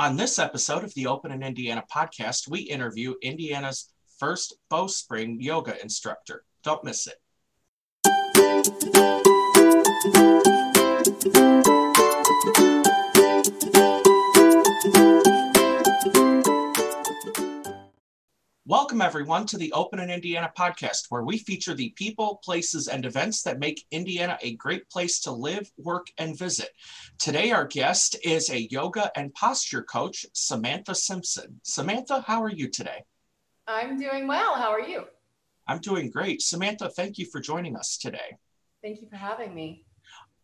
On this episode of the Open in Indiana podcast, we interview Indiana's first Bowspring yoga instructor. Don't miss it. Welcome, everyone, to the Open in Indiana podcast, where we feature the people, places, and events that make Indiana a great place to live, work, and visit. Today, our guest is a yoga and posture coach, Samantha Simpson. Samantha, how are you today? I'm doing well. How are you? I'm doing great. Samantha, thank you for joining us today. Thank you for having me.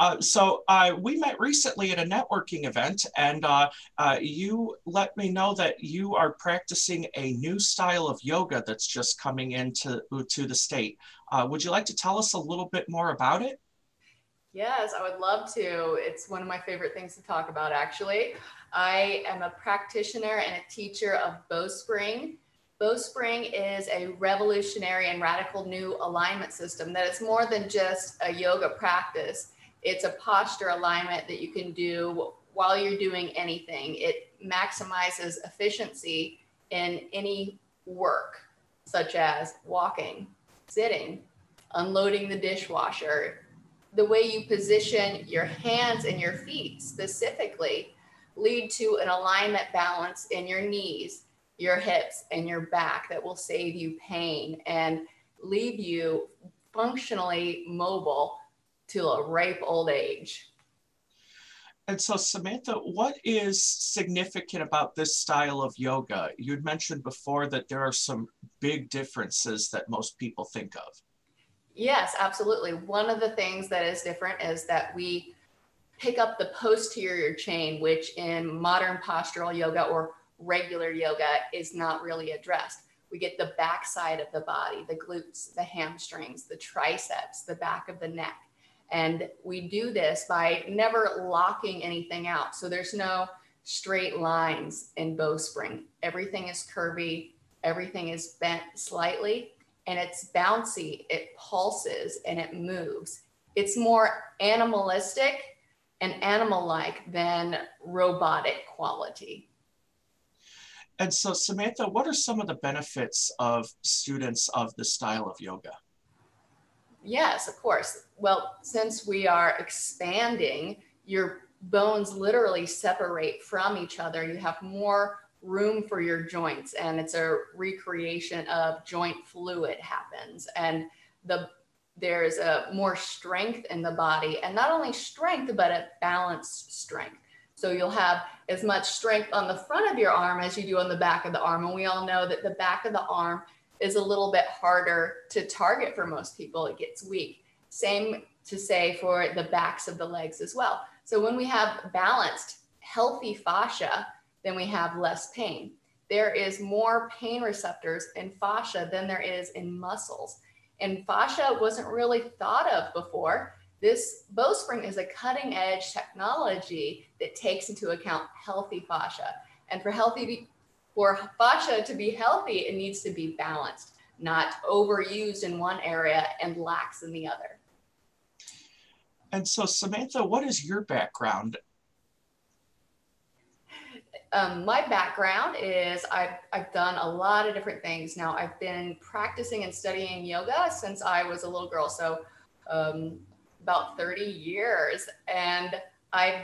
Uh, so uh, we met recently at a networking event, and uh, uh, you let me know that you are practicing a new style of yoga that's just coming into to the state. Uh, would you like to tell us a little bit more about it? Yes, I would love to. It's one of my favorite things to talk about, actually. I am a practitioner and a teacher of Bowspring. Bowspring is a revolutionary and radical new alignment system that is more than just a yoga practice it's a posture alignment that you can do while you're doing anything. It maximizes efficiency in any work, such as walking, sitting, unloading the dishwasher. The way you position your hands and your feet specifically lead to an alignment balance in your knees, your hips, and your back that will save you pain and leave you functionally mobile to a ripe old age. And so, Samantha, what is significant about this style of yoga? You'd mentioned before that there are some big differences that most people think of. Yes, absolutely. One of the things that is different is that we pick up the posterior chain, which in modern postural yoga or regular yoga is not really addressed. We get the backside of the body, the glutes, the hamstrings, the triceps, the back of the neck. And we do this by never locking anything out. So there's no straight lines in bowspring. Everything is curvy, everything is bent slightly, and it's bouncy, it pulses, and it moves. It's more animalistic and animal like than robotic quality. And so, Samantha, what are some of the benefits of students of the style of yoga? Yes, of course. Well, since we are expanding, your bones literally separate from each other. You have more room for your joints, and it's a recreation of joint fluid happens. And the there's a more strength in the body, and not only strength, but a balanced strength. So you'll have as much strength on the front of your arm as you do on the back of the arm. And we all know that the back of the arm is a little bit harder to target for most people. It gets weak. Same to say for the backs of the legs as well. So when we have balanced, healthy fascia, then we have less pain. There is more pain receptors in fascia than there is in muscles. And fascia wasn't really thought of before. This bowspring is a cutting edge technology that takes into account healthy fascia. And for healthy for fascia to be healthy, it needs to be balanced, not overused in one area and lax in the other. And so, Samantha, what is your background? Um, my background is I've, I've done a lot of different things. Now, I've been practicing and studying yoga since I was a little girl, so um, about 30 years. And I've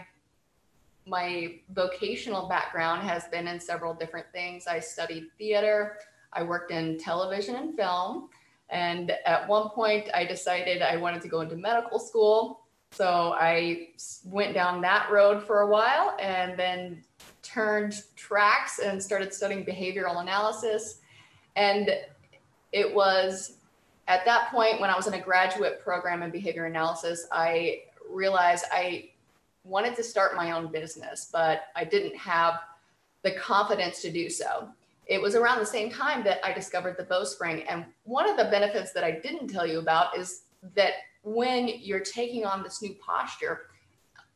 my vocational background has been in several different things. I studied theater, I worked in television and film, and at one point I decided I wanted to go into medical school. So I went down that road for a while and then turned tracks and started studying behavioral analysis. And it was at that point when I was in a graduate program in behavior analysis, I realized I wanted to start my own business, but I didn't have the confidence to do so. It was around the same time that I discovered the bowspring. And one of the benefits that I didn't tell you about is that when you're taking on this new posture,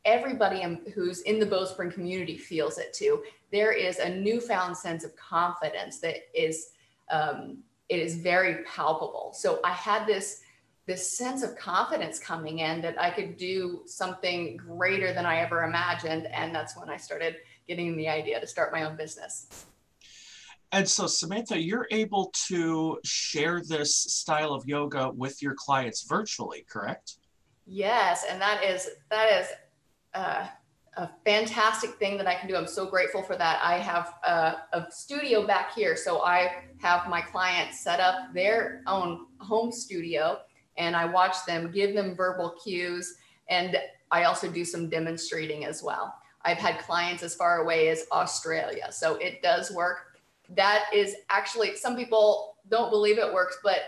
everybody who's in the bowspring community feels it too. There is a newfound sense of confidence that is um, it is very palpable. So I had this this sense of confidence coming in that I could do something greater than I ever imagined. And that's when I started getting the idea to start my own business. And so, Samantha, you're able to share this style of yoga with your clients virtually, correct? Yes, and that is that is uh, a fantastic thing that I can do. I'm so grateful for that. I have a, a, studio back here, so I have my clients set up their own home studio, and I watch them, give them verbal cues, and I also do some demonstrating as well. I've had clients as far away as Australia, so it does work. That is actually some people don't believe it works, but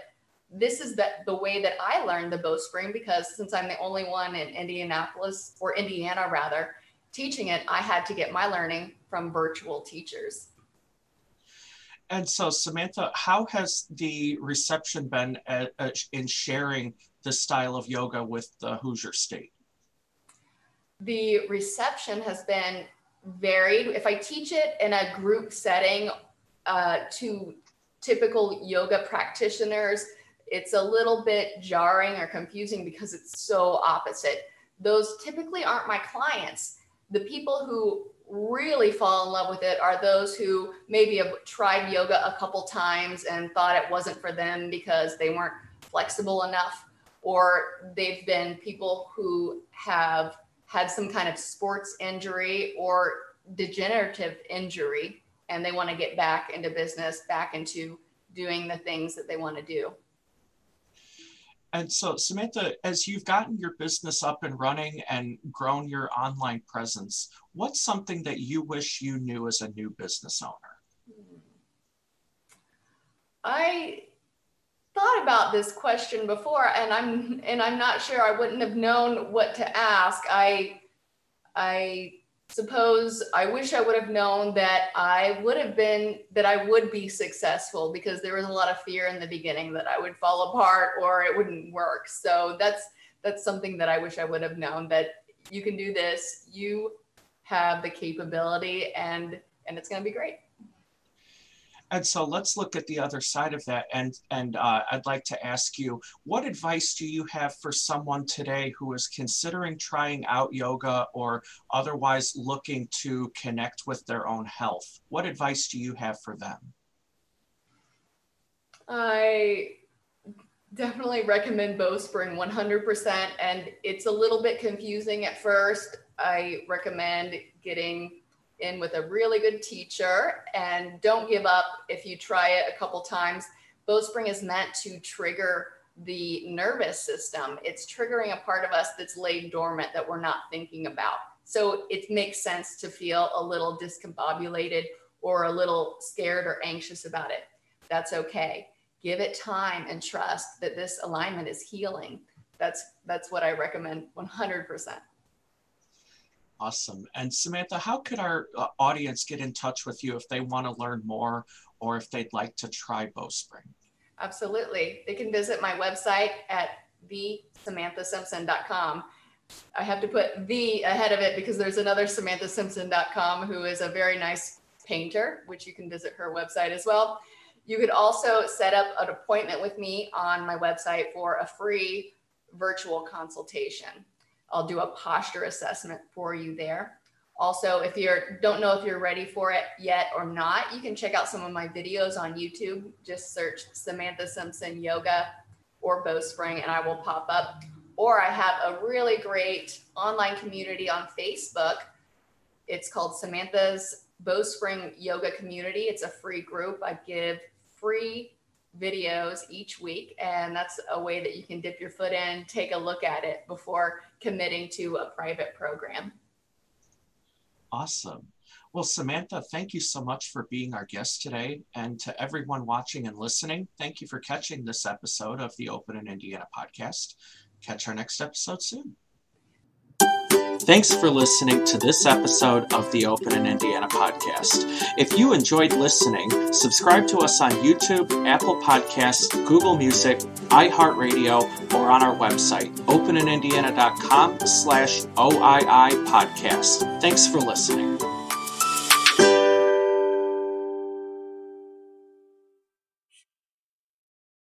this is the, the way that I learned the bowspring because since I'm the only one in Indianapolis or Indiana rather, teaching it, I had to get my learning from virtual teachers. And so, Samantha, how has the reception been at, in sharing the style of yoga with the Hoosier State? The reception has been varied. If I teach it in a group setting uh, to typical yoga practitioners, it's a little bit jarring or confusing because it's so opposite. Those typically aren't my clients the people who really fall in love with it are those who maybe have tried yoga a couple times and thought it wasn't for them because they weren't flexible enough or they've been people who have had some kind of sports injury or degenerative injury and they want to get back into business back into doing the things that they want to do and so, Samantha, as you've gotten your business up and running and grown your online presence, what's something that you wish you knew as a new business owner? I thought about this question before and I'm and I'm not sure I wouldn't have known what to ask. I I suppose I wish I would have known that I would have been that I would be successful because there was a lot of fear in the beginning that I would fall apart or it wouldn't work. So that's that's something that I wish I would have known that you can do this. You have the capability and and it's going to be great. And so let's look at the other side of that. And, and uh, I'd like to ask you, what advice do you have for someone today who is considering trying out yoga or otherwise looking to connect with their own health? What advice do you have for them? I definitely recommend Bowspring 100%. And it's a little bit confusing at first. I recommend getting in with a really good teacher and don't give up if you try it a couple times. Bowspring is meant to trigger the nervous system. It's triggering a part of us that's laid dormant that we're not thinking about. So it makes sense to feel a little discombobulated or a little scared or anxious about it. That's okay. Give it time and trust that this alignment is healing. That's that's what I recommend 100%. Awesome. And Samantha, how could our uh, audience get in touch with you if they want to learn more or if they'd like to try Bowspring? Absolutely. They can visit my website at thesamanthasimpson.com. I have to put the ahead of it because there's another samanthasimpson.com who is a very nice painter, which you can visit her website as well. You could also set up an appointment with me on my website for a free virtual consultation. I'll do a posture assessment for you there. Also, if you don't know if you're ready for it yet or not, you can check out some of my videos on YouTube. Just search Samantha Simpson Yoga or Bowspring and I will pop up. Or I have a really great online community on Facebook. It's called Samantha's Bowspring Yoga Community. It's a free group. I give free videos each week. And that's a way that you can dip your foot in, take a look at it before committing to a private program. Awesome. Well, Samantha, thank you so much for being our guest today. And to everyone watching and listening, thank you for catching this episode of the Open in Indiana podcast. Catch our next episode soon. Thanks for listening to this episode of the Open in Indiana podcast. If you enjoyed listening, subscribe to us on YouTube, Apple Podcasts, Google Music, iHeartRadio, or on our website, openinindiana.com slash OII podcast. Thanks for listening.